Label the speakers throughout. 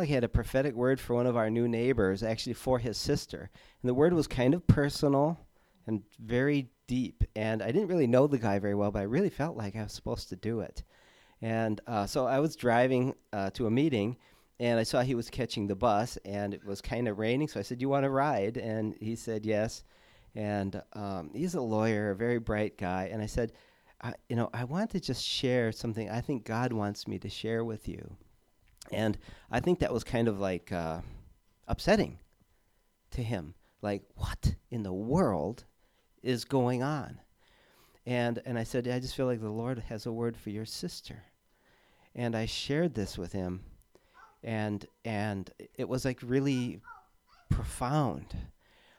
Speaker 1: He had a prophetic word for one of our new neighbors, actually for his sister. And the word was kind of personal and very deep. And I didn't really know the guy very well, but I really felt like I was supposed to do it. And uh, so I was driving uh, to a meeting, and I saw he was catching the bus, and it was kind of raining. So I said, "You want to ride?" And he said yes. And um, he's a lawyer, a very bright guy. And I said, I, "You know, I want to just share something I think God wants me to share with you." And I think that was kind of like uh, upsetting to him. Like, what in the world is going on? And and I said, I just feel like the Lord has a word for your sister. And I shared this with him, and and it was like really profound.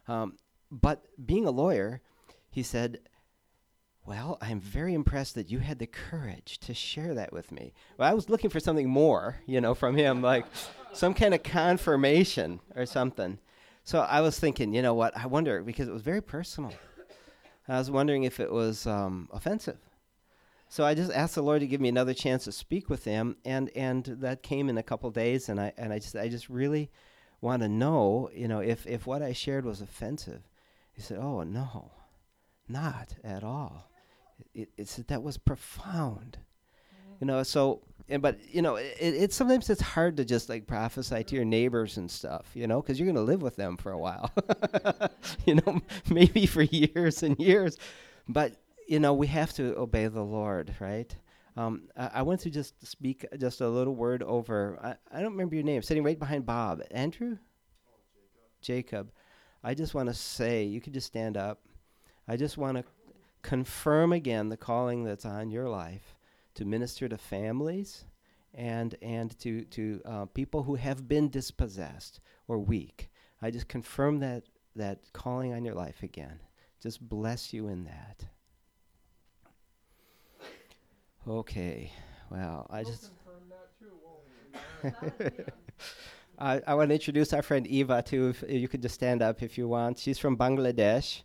Speaker 1: Um, but being a lawyer, he said, well, I'm very impressed that you had the courage to share that with me. Well, I was looking for something more, you know, from him, like some kind of confirmation or something. So I was thinking, you know what? I wonder because it was very personal. I was wondering if it was um, offensive. So I just asked the Lord to give me another chance to speak with him, and and that came in a couple days, and I and I just I just really want to know, you know, if if what I shared was offensive. He said, "Oh no, not at all." It, it's that was profound. You know so and but you know it, it sometimes it's hard to just like prophesy to your neighbors and stuff you know because you're going to live with them for a while. You know maybe for years and years. But you know we have to obey the lord right? Um, I, I, want to just speak just a little word over I, I don't remember your name sitting right behind bob. Andrew? Oh, jacob. jacob. I just want to say you could just stand up. I just want to confirm again the calling that's on your life to minister to families and and to to uh, people who have been dispossessed or weak. I just confirm that that calling on your life again. Just bless you in that. Okay. Well, I just. I, I want to introduce our friend Eva too. If you could just stand up if you want. She's from Bangladesh.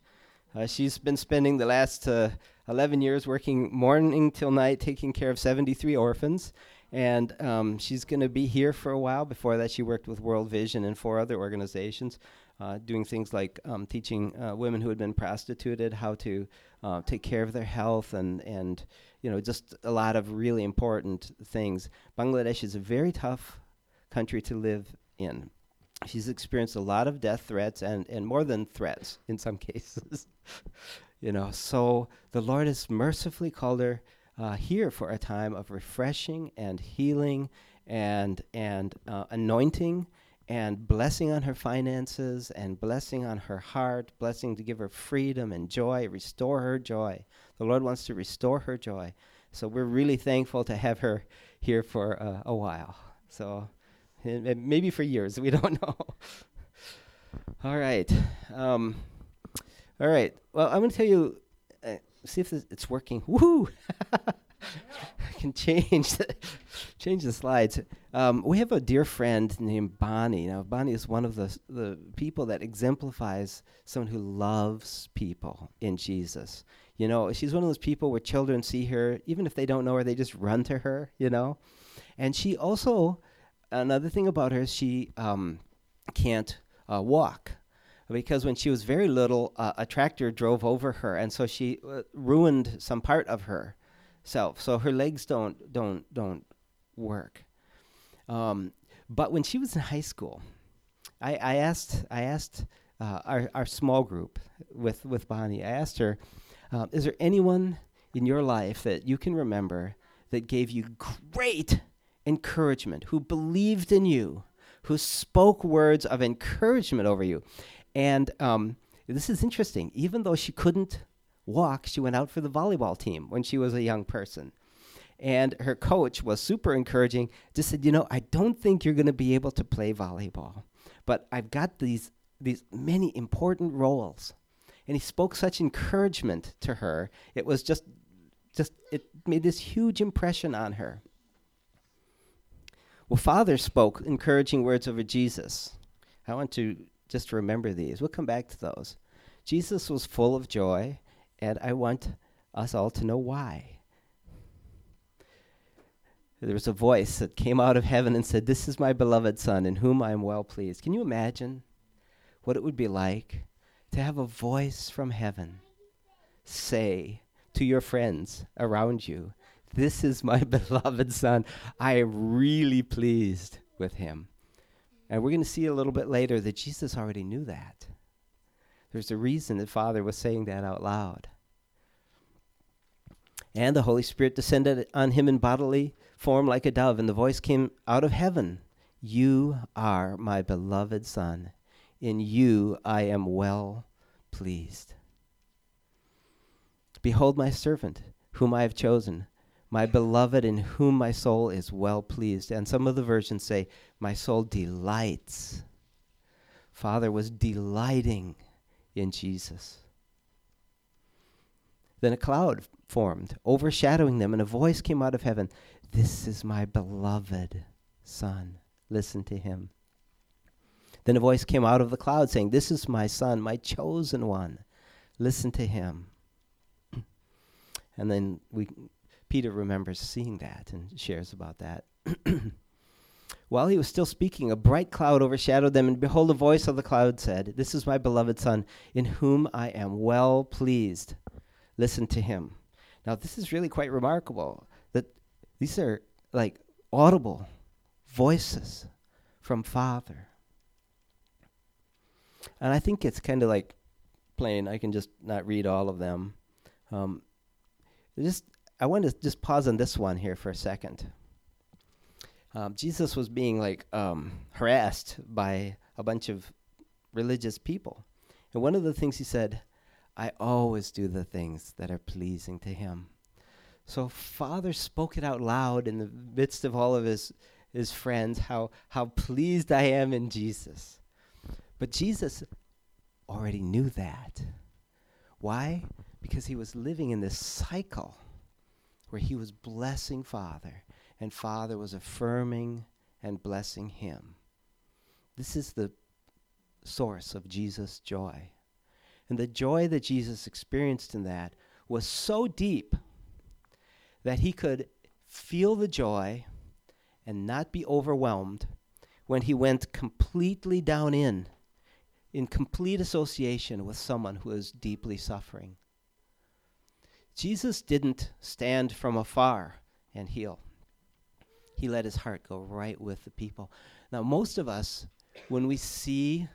Speaker 1: Uh, she's been spending the last uh, 11 years working morning till night, taking care of 73 orphans. And um, she's going to be here for a while. Before that, she worked with World Vision and four other organizations, uh, doing things like um, teaching uh, women who had been prostituted how to uh, take care of their health and, and you know just a lot of really important things. Bangladesh is a very tough country to live in she's experienced a lot of death threats and, and more than threats in some cases. you know, so the Lord has mercifully called her uh, here for a time of refreshing and healing and and uh, anointing and blessing on her finances and blessing on her heart, blessing to give her freedom and joy, restore her joy. The Lord wants to restore her joy. So we're really thankful to have her here for uh, a while. So maybe for years. We don't know. all right. Um, all right. Well, I'm going to tell you. Uh, see if this, it's working. Woo! I can change the, change the slides. Um, we have a dear friend named Bonnie. Now, Bonnie is one of the the people that exemplifies someone who loves people in Jesus. You know, she's one of those people where children see her, even if they don't know her, they just run to her. You know, and she also another thing about her is she um, can't uh, walk because when she was very little, uh, a tractor drove over her, and so she uh, ruined some part of herself. So her legs don't don't don't work. Um, but when she was in high school, I, I asked I asked uh, our our small group with with Bonnie. I asked her, um, "Is there anyone in your life that you can remember that gave you great encouragement, who believed in you, who spoke words of encouragement over you. And um, this is interesting. Even though she couldn't walk, she went out for the volleyball team when she was a young person. And her coach was super encouraging, just said, You know, I don't think you're going to be able to play volleyball, but I've got these, these many important roles. And he spoke such encouragement to her. It was just, just, it made this huge impression on her. Well, Father spoke encouraging words over Jesus. I want to just remember these. We'll come back to those. Jesus was full of joy, and I want us all to know why. there was a voice that came out of heaven and said, This is my beloved Son, in whom I am well pleased. Can you imagine what it would be like to have a voice from heaven say to your friends around you, This is my beloved Son. I am really pleased with him. And we're going to see a little bit later that Jesus already knew that. There's a reason that Father was saying that out loud. And the Holy Spirit descended on him in bodily form like a dove, and the voice came out of heaven You are my beloved Son. In you I am well pleased. Behold my servant, whom I have chosen, my beloved, in whom my soul is well pleased. And some of the versions say, My soul delights. Father was delighting in Jesus. Then a cloud formed, overshadowing them, and a voice came out of heaven This is my beloved Son. Listen to him. Then a voice came out of the cloud saying, This is my Son, my chosen one. Listen to him. and then we, Peter remembers seeing that and shares about that. While he was still speaking, a bright cloud overshadowed them, and behold, a voice of the cloud said, This is my beloved Son, in whom I am well pleased. Listen to him. Now, this is really quite remarkable that these are like audible voices from Father. And I think it's kind of like plain. I can just not read all of them. Um, just I want to just pause on this one here for a second. Um, Jesus was being like um, harassed by a bunch of religious people, and one of the things he said, I always do the things that are pleasing to him. So Father spoke it out loud in the midst of all of his his friends how how pleased I am in Jesus. But Jesus already knew that. Why? Because he was living in this cycle where he was blessing Father and Father was affirming and blessing him. This is the source of Jesus' joy. And the joy that Jesus experienced in that was so deep that he could feel the joy and not be overwhelmed when he went completely down in, in complete association with someone who is deeply suffering. Jesus didn't stand from afar and heal. He let his heart go right with the people. Now, most of us, when we see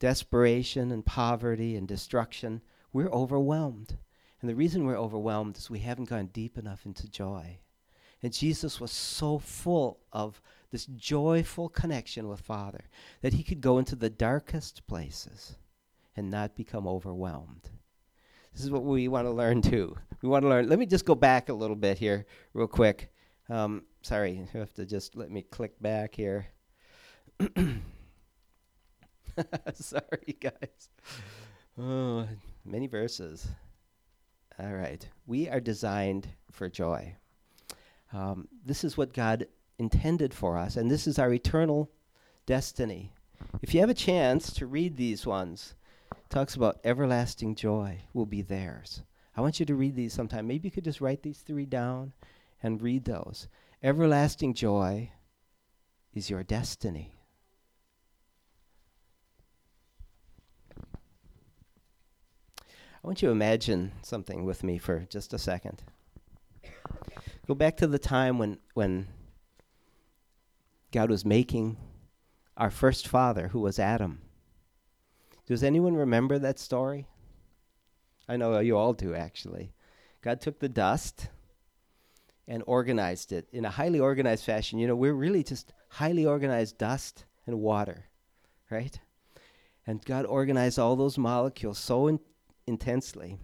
Speaker 1: desperation and poverty and destruction, we're overwhelmed. And the reason we're overwhelmed is we haven't gone deep enough into joy. And Jesus was so full of this joyful connection with Father that he could go into the darkest places and not become overwhelmed. This is what we want to learn too. We want to learn. Let me just go back a little bit here, real quick. Um, sorry, you have to just let me click back here. Sorry, guys. Oh, many verses. All right. We are designed for joy. Um, this is what God intended for us, and this is our eternal destiny. If you have a chance to read these ones, talks about everlasting joy will be theirs. I want you to read these sometime. Maybe you could just write these three down and read those. Everlasting joy is your destiny. I want you to imagine something with me for just a second. Go back to the time when, when God was making our first father, who was Adam. Does anyone remember that story? I know you all do, actually. God took the dust and organized it in a highly organized fashion. You know, we're really just highly organized dust and water, right? And God organized all those molecules so in- intensely.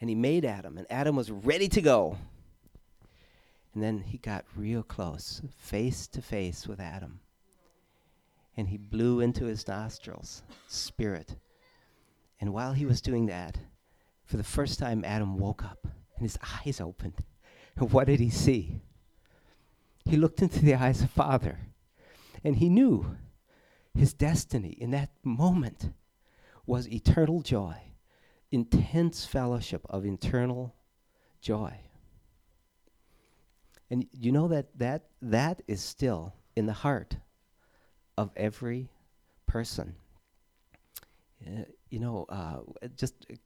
Speaker 1: And he made Adam, and Adam was ready to go. And then he got real close, face to face with Adam. And he blew into his nostrils spirit. And while he was doing that, for the first time, Adam woke up and his eyes opened. And what did he see? He looked into the eyes of Father, and he knew his destiny in that moment was eternal joy intense fellowship of internal joy. And you know that that that is still in the heart of every person. Uh, you know, uh, just a,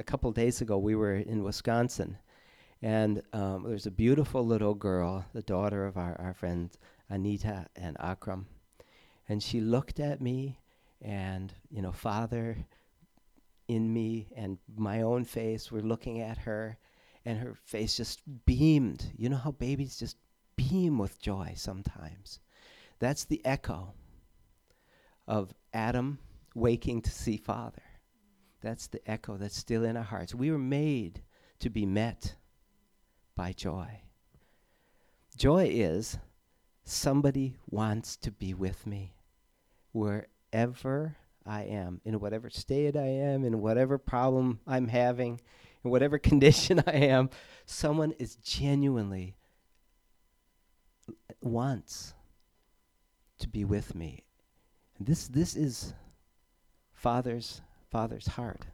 Speaker 1: a couple days ago, we were in Wisconsin, and um, there's a beautiful little girl, the daughter of our, our friends Anita and Akram. And she looked at me, and, you know, Father in me and my own face were looking at her, and her face just beamed. You know how babies just beam with joy sometimes? That's the echo of Adam waking to see Father. That's the echo that's still in our hearts. We were made to be met by joy. Joy is somebody wants to be with me wherever I am, in whatever state I am, in whatever problem I'm having, in whatever condition I am. Someone is genuinely wants to be with me. This this is Father's Father's heart.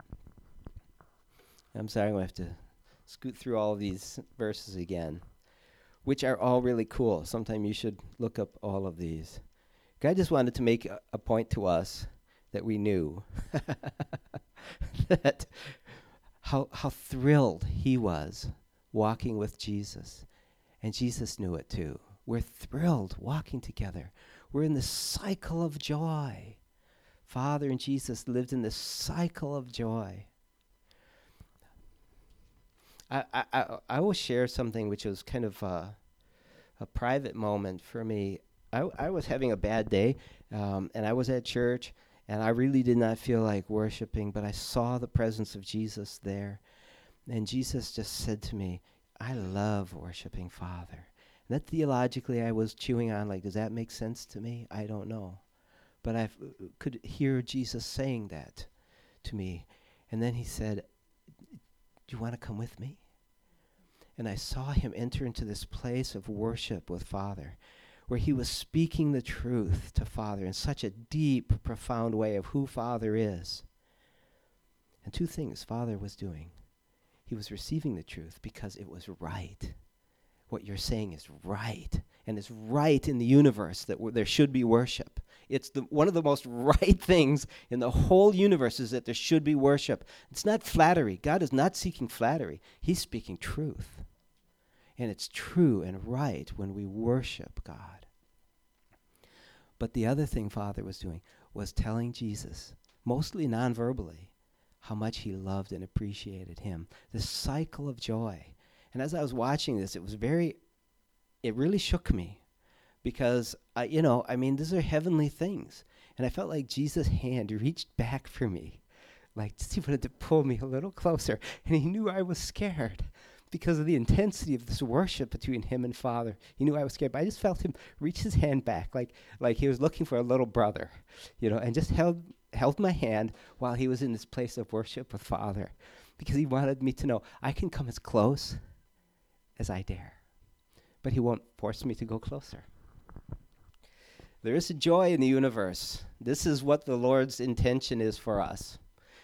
Speaker 1: I'm sorry, I'm gonna have to scoot through all these verses again, which are all really cool. Sometime you should look up all of these. God just wanted to make a, a point to us that we knew that how how thrilled he was walking with Jesus, and Jesus knew it too. We're thrilled walking together. We're in the cycle of joy. Father and Jesus lived in this cycle of joy. I, I, I will share something which was kind of a, a private moment for me. I, I was having a bad day, um, and I was at church, and I really did not feel like worshiping, but I saw the presence of Jesus there. And Jesus just said to me, I love worshiping Father. That theologically I was chewing on, like, does that make sense to me? I don't know. But I could hear Jesus saying that to me. And then he said, Do you want to come with me? and I saw him enter into this place of worship with Father, where he was speaking the truth to Father in such a deep, profound way of who Father is. And two things Father was doing. He was receiving the truth because it was right. What you're saying is right, and it's right in the universe that there should be worship. It's the, one of the most right things in the whole universe is that there should be worship. It's not flattery. God is not seeking flattery, He's speaking truth. And it's true and right when we worship God. But the other thing Father was doing was telling Jesus, mostly non verbally, how much he loved and appreciated him. This cycle of joy. And as I was watching this, it was very, it really shook me because I, you know, I mean, these are heavenly things, and I felt like Jesus' hand reached back for me, like just he wanted to pull me a little closer, and he knew I was scared because of the intensity of this worship between him and Father. He knew I was scared, but I just felt him reach his hand back, like like he was looking for a little brother, you know, and just held held my hand while he was in this place of worship with Father, because he wanted me to know I can come as close as I dare, but he won't force me to go closer. There is a joy in the universe. This is what the Lord's intention is for us.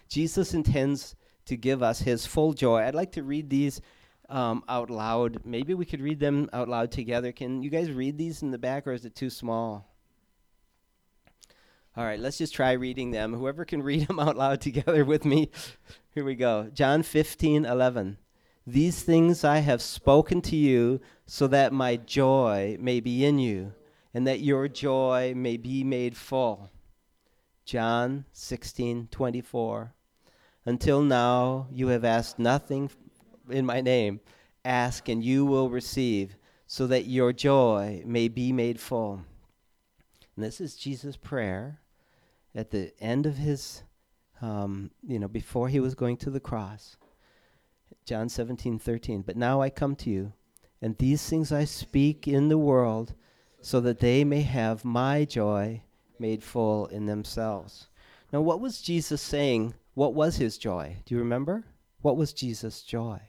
Speaker 1: Jesus intends to give us his full joy. I'd like to read these um, out loud. Maybe we could read them out loud together. Can you guys read these in the back, or is it too small? All right, let's just try reading them. Whoever can read them out loud together with me. Here we go. John 15, 11. These things I have spoken to you so that my joy may be in you and that your joy may be made full. John 16, 24. Until now, you have asked nothing in my name. Ask and you will receive, so that your joy may be made full. And this is Jesus' prayer at the end of his, um, you know, before he was going to the cross. John 17, 13. But now I come to you, and these things I speak in the world so that they may have my joy made full in themselves. Now, what was Jesus saying? What was his joy? Do you remember? What was Jesus' joy?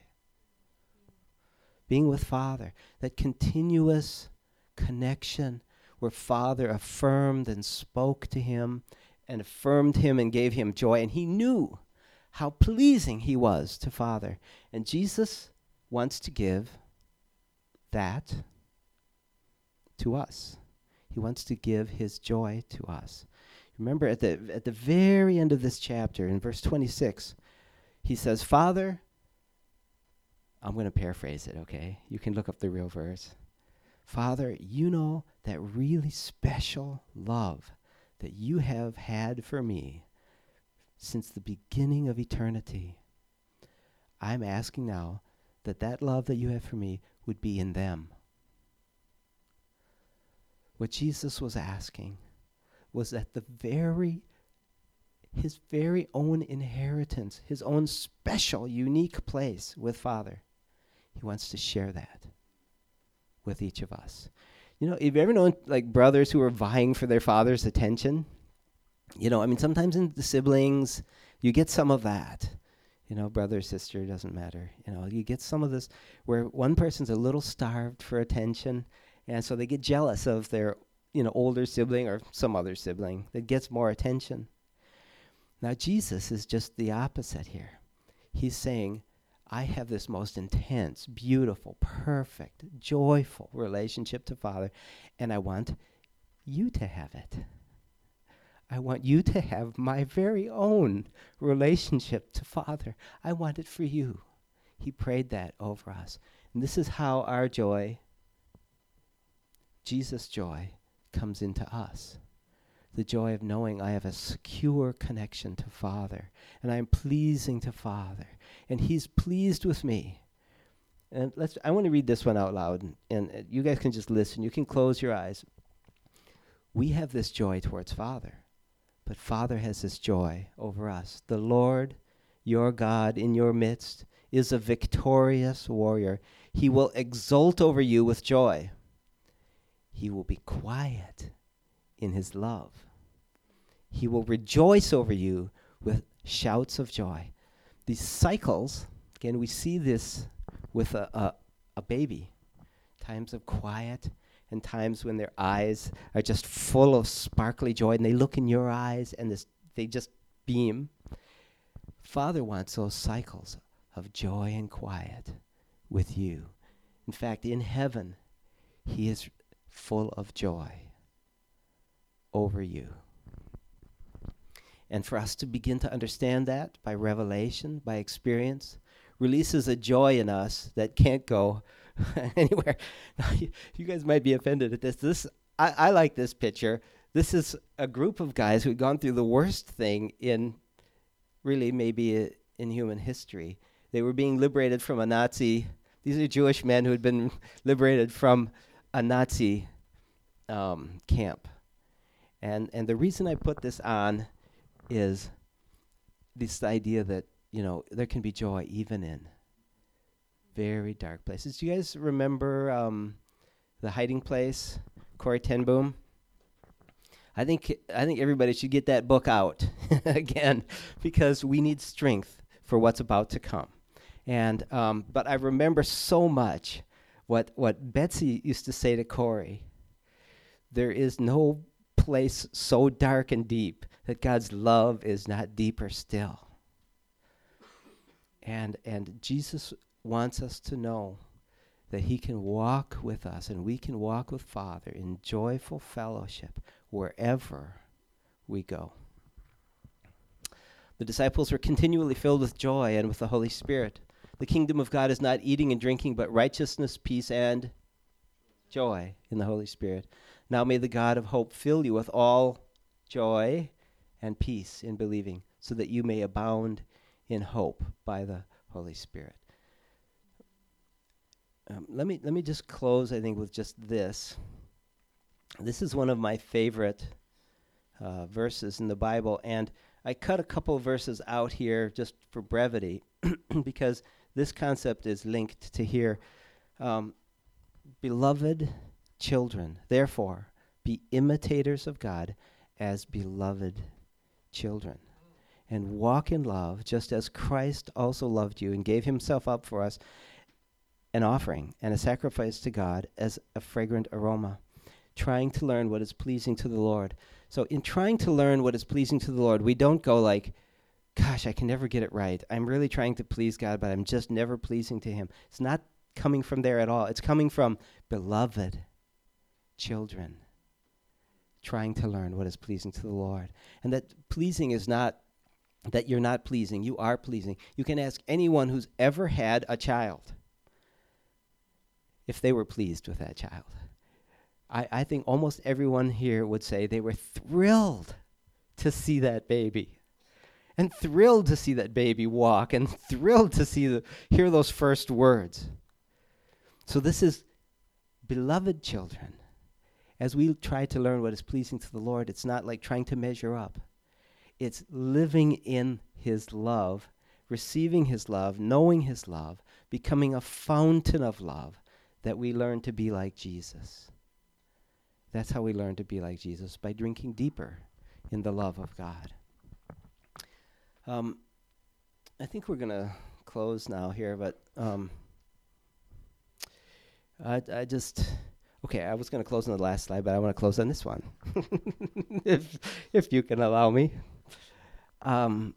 Speaker 1: Being with Father, that continuous connection where Father affirmed and spoke to him and affirmed him and gave him joy. And he knew how pleasing he was to Father. And Jesus wants to give that to us. He wants to give his joy to us. Remember at the at the very end of this chapter in verse 26, he says, "Father, I'm going to paraphrase it, okay? You can look up the real verse. Father, you know that really special love that you have had for me since the beginning of eternity. I'm asking now that that love that you have for me would be in them. What Jesus was asking was that the very his very own inheritance, his own special, unique place with Father. He wants to share that with each of us. You know, have you ever known like brothers who are vying for their father's attention? You know, I mean, sometimes in the siblings, you get some of that. You know, brother, sister, doesn't matter. You know, you get some of this where one person's a little starved for attention, and so they get jealous of their, you know, older sibling or some other sibling that gets more attention. Now, Jesus is just the opposite here. He's saying, I have this most intense, beautiful, perfect, joyful relationship to Father, and I want you to have it. I want you to have my very own relationship to Father. I want it for you. He prayed that over us. And this is how our joy, Jesus' joy, comes into us. The joy of knowing I have a secure connection to Father, and I am pleasing to Father, and He's pleased with me. And let's. I want to read this one out loud, and, and you guys can just listen. You can close your eyes. We have this joy towards Father. But Father has this joy over us. The Lord, your God, in your midst, is a victorious warrior. He will exult over you with joy. He will be quiet in his love. He will rejoice over you with shouts of joy. These cycles, again, we see this with a, a, a baby. Times of quiet, and times when their eyes are just full of sparkly joy and they look in your eyes and this, they just beam. Father wants those cycles of joy and quiet with you. In fact, in heaven, He is full of joy over you. And for us to begin to understand that by revelation, by experience, releases a joy in us that can't go anywhere. you guys might be offended at this. This I, I like this picture. This is a group of guys who'd gone through the worst thing in really maybe uh, in human history. They were being liberated from a Nazi. These are Jewish men who had been liberated from a Nazi um, camp. And and the reason I put this on is this idea that you know there can be joy even in very dark places. Do you guys remember um, the hiding place, Corrie ten Boom? I think I think everybody should get that book out again because we need strength for what's about to come. And um, but I remember so much what what Betsie used to say to Corrie. There is no place so dark and deep that God's love is not deeper still. And and Jesus wants us to know that He can walk with us and we can walk with Father in joyful fellowship wherever we go. The disciples were continually filled with joy and with the Holy Spirit. The kingdom of God is not eating and drinking, but righteousness, peace, and joy in the Holy Spirit. Now may the God of hope fill you with all joy and peace in believing, so that you may abound in hope by the Holy Spirit. Um, let me let me just close. I think with just this. This is one of my favorite uh, verses in the Bible, and I cut a couple verses out here just for brevity, because this concept is linked to here. Um, beloved children, therefore, be imitators of God as beloved children and walk in love just as Christ also loved you and gave himself up for us an offering and a sacrifice to God as a fragrant aroma, trying to learn what is pleasing to the Lord. So, in trying to learn what is pleasing to the Lord, we don't go like, gosh, I can never get it right. I'm really trying to please God, but I'm just never pleasing to Him. It's not coming from there at all. It's coming from beloved children trying to learn what is pleasing to the Lord. And that pleasing is not that you're not pleasing, you are pleasing. You can ask anyone who's ever had a child if they were pleased with that child. I, I think almost everyone here would say they were thrilled to see that baby and thrilled to see that baby walk and thrilled to see the, hear those first words. So this is beloved children. As we try to learn what is pleasing to the Lord, it's not like trying to measure up. It's living in his love, receiving his love, knowing his love, becoming a fountain of love that we learn to be like Jesus. That's how we learn to be like Jesus, by drinking deeper in the love of God. Um, I think we're going to close now here, but um, I, I just okay. I was going to close on the last slide, but I want to close on this one, if if you can allow me. Um,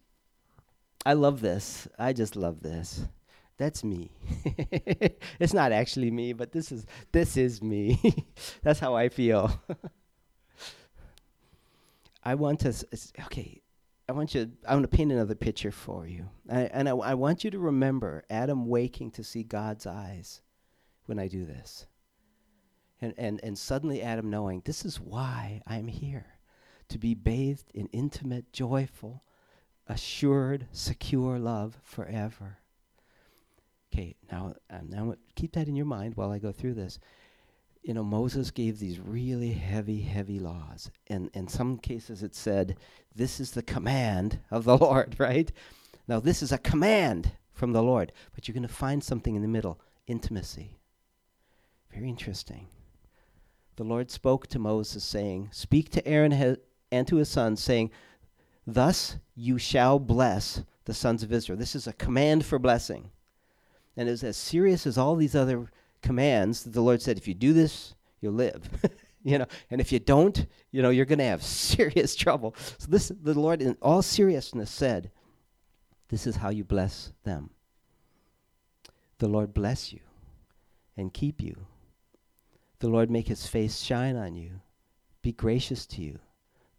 Speaker 1: I love this. I just love this. That's me. it's not actually me, but this is this is me. That's how I feel. I want to. Okay, I want you. I want to paint another picture for you, I, and I, I want you to remember Adam waking to see God's eyes when I do this, and and and suddenly Adam knowing this is why I'm here, to be bathed in intimate, joyful, assured, secure love forever. Okay, now um, now keep that in your mind while I go through this you know, Moses gave these really heavy, heavy laws. And in some cases it said, this is the command of the Lord, right? Now, this is a command from the Lord, but you're going to find something in the middle intimacy. Very interesting. The Lord spoke to Moses, saying, Speak to Aaron and to his sons, saying, Thus you shall bless the sons of Israel. This is a command for blessing. And it's as serious as all these other commands that the Lord said, if you do this, you'll live. you know, and if you don't, you know, you're going to have serious trouble. So this, the Lord, in all seriousness, said, "This is how you bless them. The Lord bless you, and keep you. The Lord make His face shine on you, be gracious to you.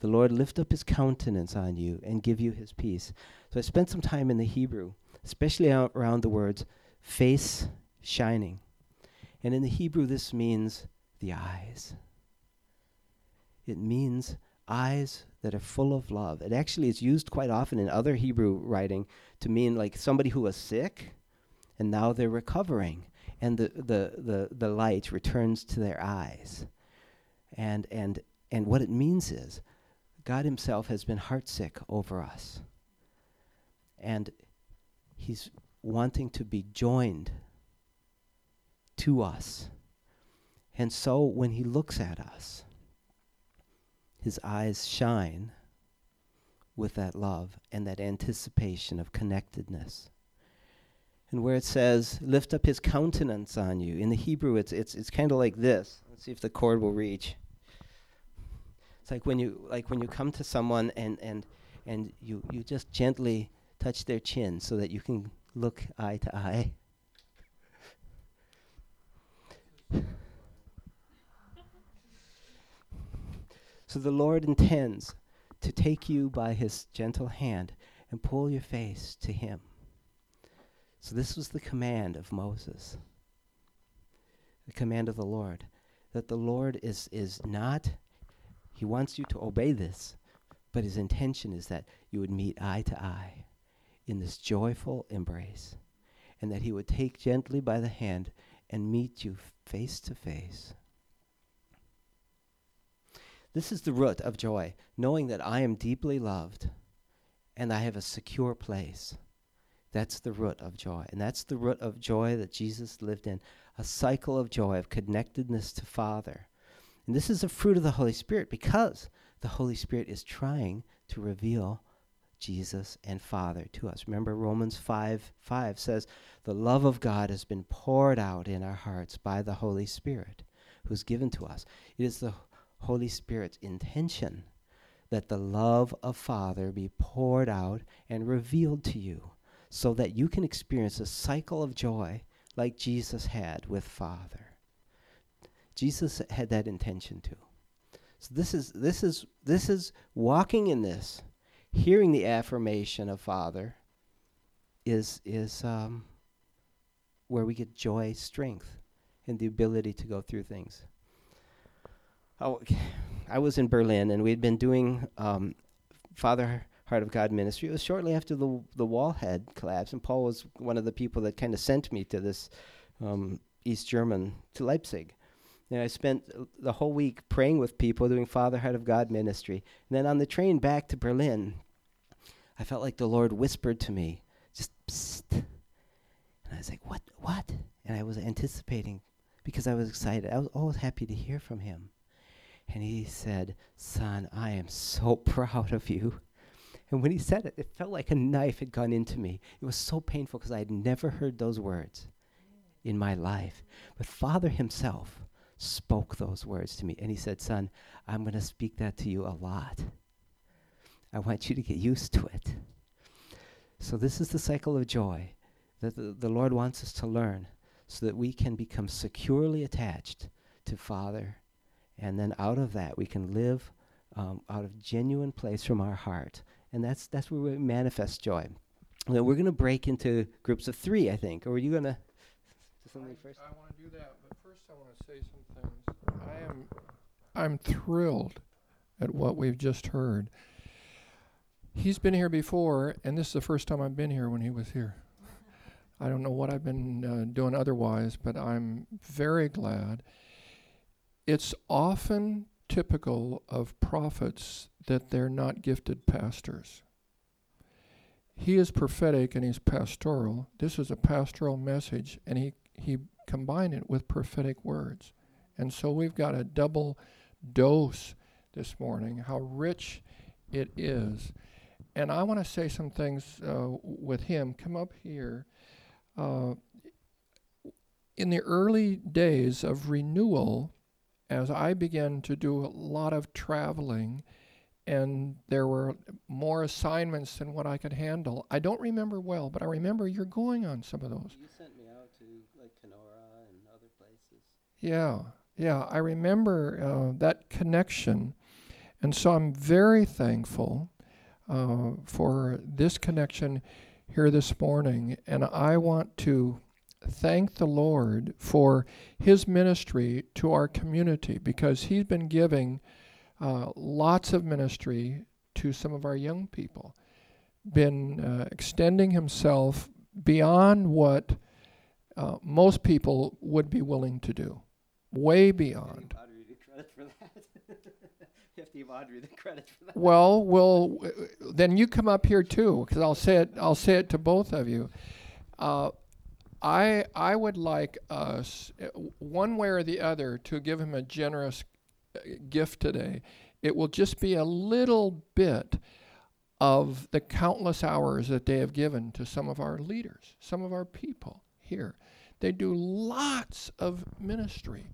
Speaker 1: The Lord lift up His countenance on you and give you His peace." So I spent some time in the Hebrew, especially around the words face shining. And in the Hebrew, this means the eyes. It means eyes that are full of love. It actually is used quite often in other Hebrew writing to mean like somebody who was sick and now they're recovering and the, the, the, the light returns to their eyes. And, and, and what it means is God Himself has been heartsick over us. And He's wanting to be joined to us. And so when he looks at us, his eyes shine with that love and that anticipation of connectedness. And where it says, lift up his countenance on you, in the Hebrew it's, it's, it's kind of like this. Let's see if the cord will reach. It's like when you, like when you come to someone and, and, and you, you just gently touch their chin so that you can look eye to eye. So the Lord intends to take you by his gentle hand and pull your face to him. So this was the command of Moses. The command of the Lord. That the Lord is, is not, he wants you to obey this, but his intention is that you would meet eye to eye in this joyful embrace, and that he would take gently by the hand and meet you face to face. This is the root of joy, knowing that I am deeply loved and I have a secure place. That's the root of joy. And that's the root of joy that Jesus lived in a cycle of joy, of connectedness to Father. And this is a fruit of the Holy Spirit because the Holy Spirit is trying to reveal Jesus and Father to us. Remember, Romans 5 5 says, The love of God has been poured out in our hearts by the Holy Spirit who's given to us. It is the Holy Spirit's intention that the love of Father be poured out and revealed to you so that you can experience a cycle of joy like Jesus had with Father. Jesus had that intention too. So this is this is this is walking in this, hearing the affirmation of Father. Is is um, where we get joy, strength, and the ability to go through things. Oh, I was in Berlin, and we'd been doing um, Father Heart of God ministry. It was shortly after the the wall had collapsed, and Paul was one of the people that kind of sent me to this um, East German to Leipzig. And I spent the whole week praying with people, doing Father Heart of God ministry. And then on the train back to Berlin, I felt like the Lord whispered to me, just psst. And I was like, what, what? And I was anticipating because I was excited. I was always happy to hear from him. And he said, Son, I am so proud of you. And when he said it, it felt like a knife had gone into me. It was so painful because I had never heard those words in my life. But Father himself spoke those words to me. And he said, Son, I'm going to speak that to you a lot. I want you to get used to it. So, this is the cycle of joy that the, the Lord wants us to learn so that we can become securely attached to Father. And then out of that, we can live um, out of genuine place from our heart. And that's, that's where we manifest joy. Now we're going to break into groups of three, I think. Or are you going to do something first?
Speaker 2: I want to do that, but first I want to say some things. I am, I'm thrilled at what we've just heard. He's been here before, and this is the first time I've been here when he was here. I don't know what I've been uh, doing otherwise, but I'm very glad. It's often typical of prophets that they're not gifted pastors. He is prophetic and he's pastoral. This is a pastoral message, and he, he combined it with prophetic words. And so we've got a double dose this morning, how rich it is. And I want to say some things uh, with him. Come up here. Uh, in the early days of renewal, as I began to do a lot of traveling, and there were more assignments than what I could handle. I don't remember well, but I remember you're going on some of those.
Speaker 1: You sent me out to like Kenora and other places.
Speaker 2: Yeah, yeah, I remember uh, that connection. And so I'm very thankful uh, for this connection here this morning. And I want to thank the Lord for his ministry to our community because he's been giving uh, lots of ministry to some of our young people, been uh, extending himself beyond what uh, most people would be willing to do, way beyond.
Speaker 1: Audrey the credit for that. you have to give Audrey the credit for that.
Speaker 2: Well, well, then you come up here too, because I'll say it. I'll say it to both of you. Uh, I I would like us, one way or the other, to give him a generous uh, gift today. It will just be a little bit of the countless hours that they have given to some of our leaders, some of our people here. They do lots of ministry.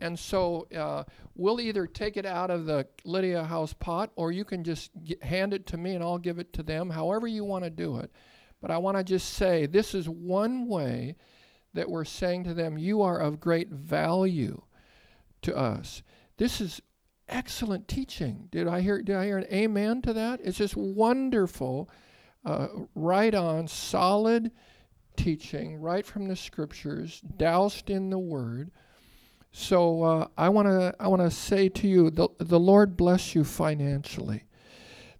Speaker 2: And so uh, we'll either take it out of the Lydia House pot or you can just g hand it to me and I'll give it to them, however you want to do it. But I want to just say this is one way that we're saying to them, you are of great value to us. This is excellent teaching. Did I hear? Did I hear an amen to that? It's just wonderful, uh, right on, solid teaching, right from the scriptures, doused in the Word. So uh, I want to I want to say to you, the the Lord bless you financially.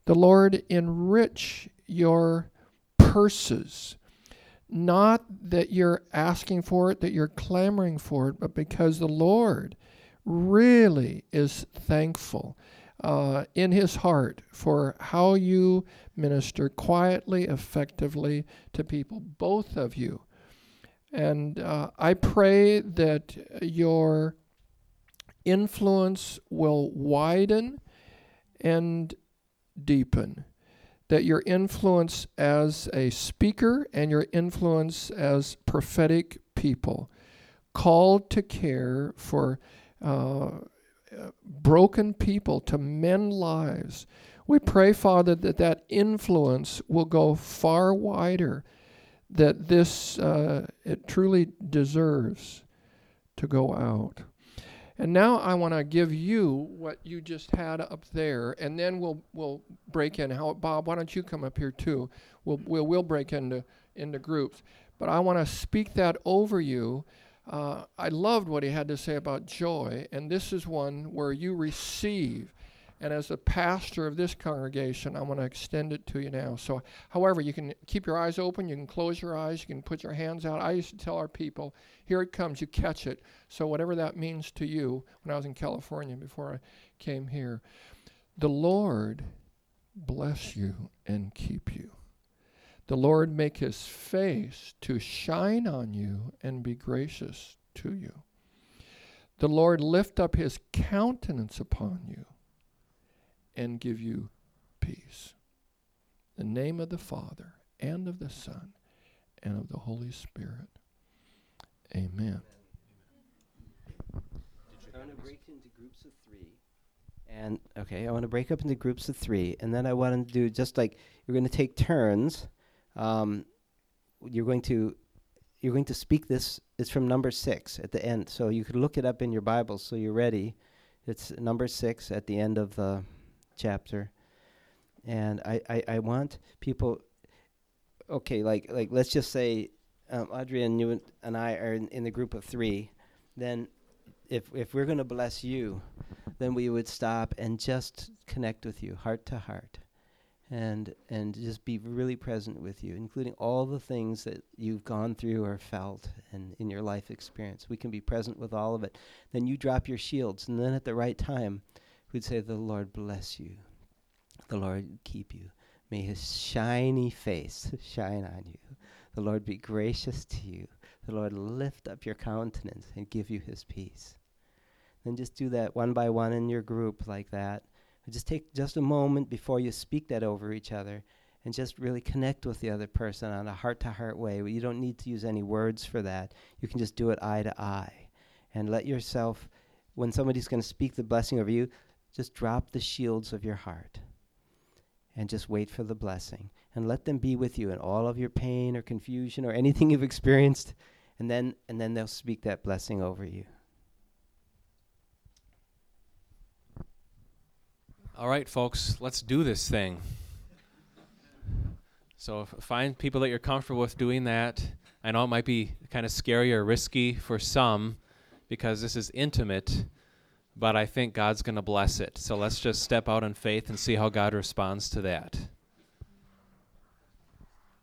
Speaker 2: The Lord enrich your purses. Not that you're asking for it, that you're clamoring for it, but because the Lord really is thankful uh, in his heart for how you minister quietly, effectively to people, both of you. And uh, I pray that your influence will widen and deepen. That your influence as a speaker and your influence as prophetic people, called to care for uh, broken people, to mend lives. We pray, Father, that that influence will go far wider, that this uh, it truly deserves to go out. And now I want to give you what you just had up there, and then we'll we'll break in. How Bob? Why don't you come up here too? We'll we'll, we'll break into into groups. But I want to speak that over you. Uh, I loved what he had to say about joy, and this is one where you receive. And as the pastor of this congregation, I want to extend it to you now. So, however, you can keep your eyes open, you can close your eyes, you can put your hands out. I used to tell our people, here it comes, you catch it. So, whatever that means to you, when I was in California before I came here, the Lord bless you and keep you. The Lord make his face to shine on you and be gracious to you. The Lord lift up his countenance upon you and give you peace. The name of the Father and of the Son and of the Holy Spirit. Amen.
Speaker 1: I want to break into groups of three. And okay, I want to break up into groups of three, and then I want to do just like you're going to take turns. Um, you're going to you're going to speak this. It's from number six at the end, so you could look it up in your Bible so you're ready. It's number six at the end of the chapter. And I, I, I want people, okay, like, like let's just say um, Audrey and you and I are in, in the group of three. Then if, if we're going to bless you, then we would stop and just connect with you heart to heart and and just be really present with you, including all the things that you've gone through or felt and in your life experience. We can be present with all of it. Then you drop your shields, and then at the right time, we'd say, "The Lord bless you, the Lord keep you. May His shiny face shine on you. The Lord be gracious to you. The Lord lift up your countenance and give you His peace." Then just do that one by one in your group like that just take just a moment before you speak that over each other and just really connect with the other person on a heart to heart way. You don't need to use any words for that. You can just do it eye to eye. And let yourself, when somebody's going to speak the blessing over you, just drop the shields of your heart and just wait for the blessing. And let them be with you in all of your pain or confusion or anything you've experienced. And then, and then they'll speak that blessing over you.
Speaker 3: All right, folks, let's do this thing. So find people that you're comfortable with doing that. I know it might be kind of scary or risky for some because this is intimate, but I think God's going to bless it. So let's just step out in faith and see how God responds to that.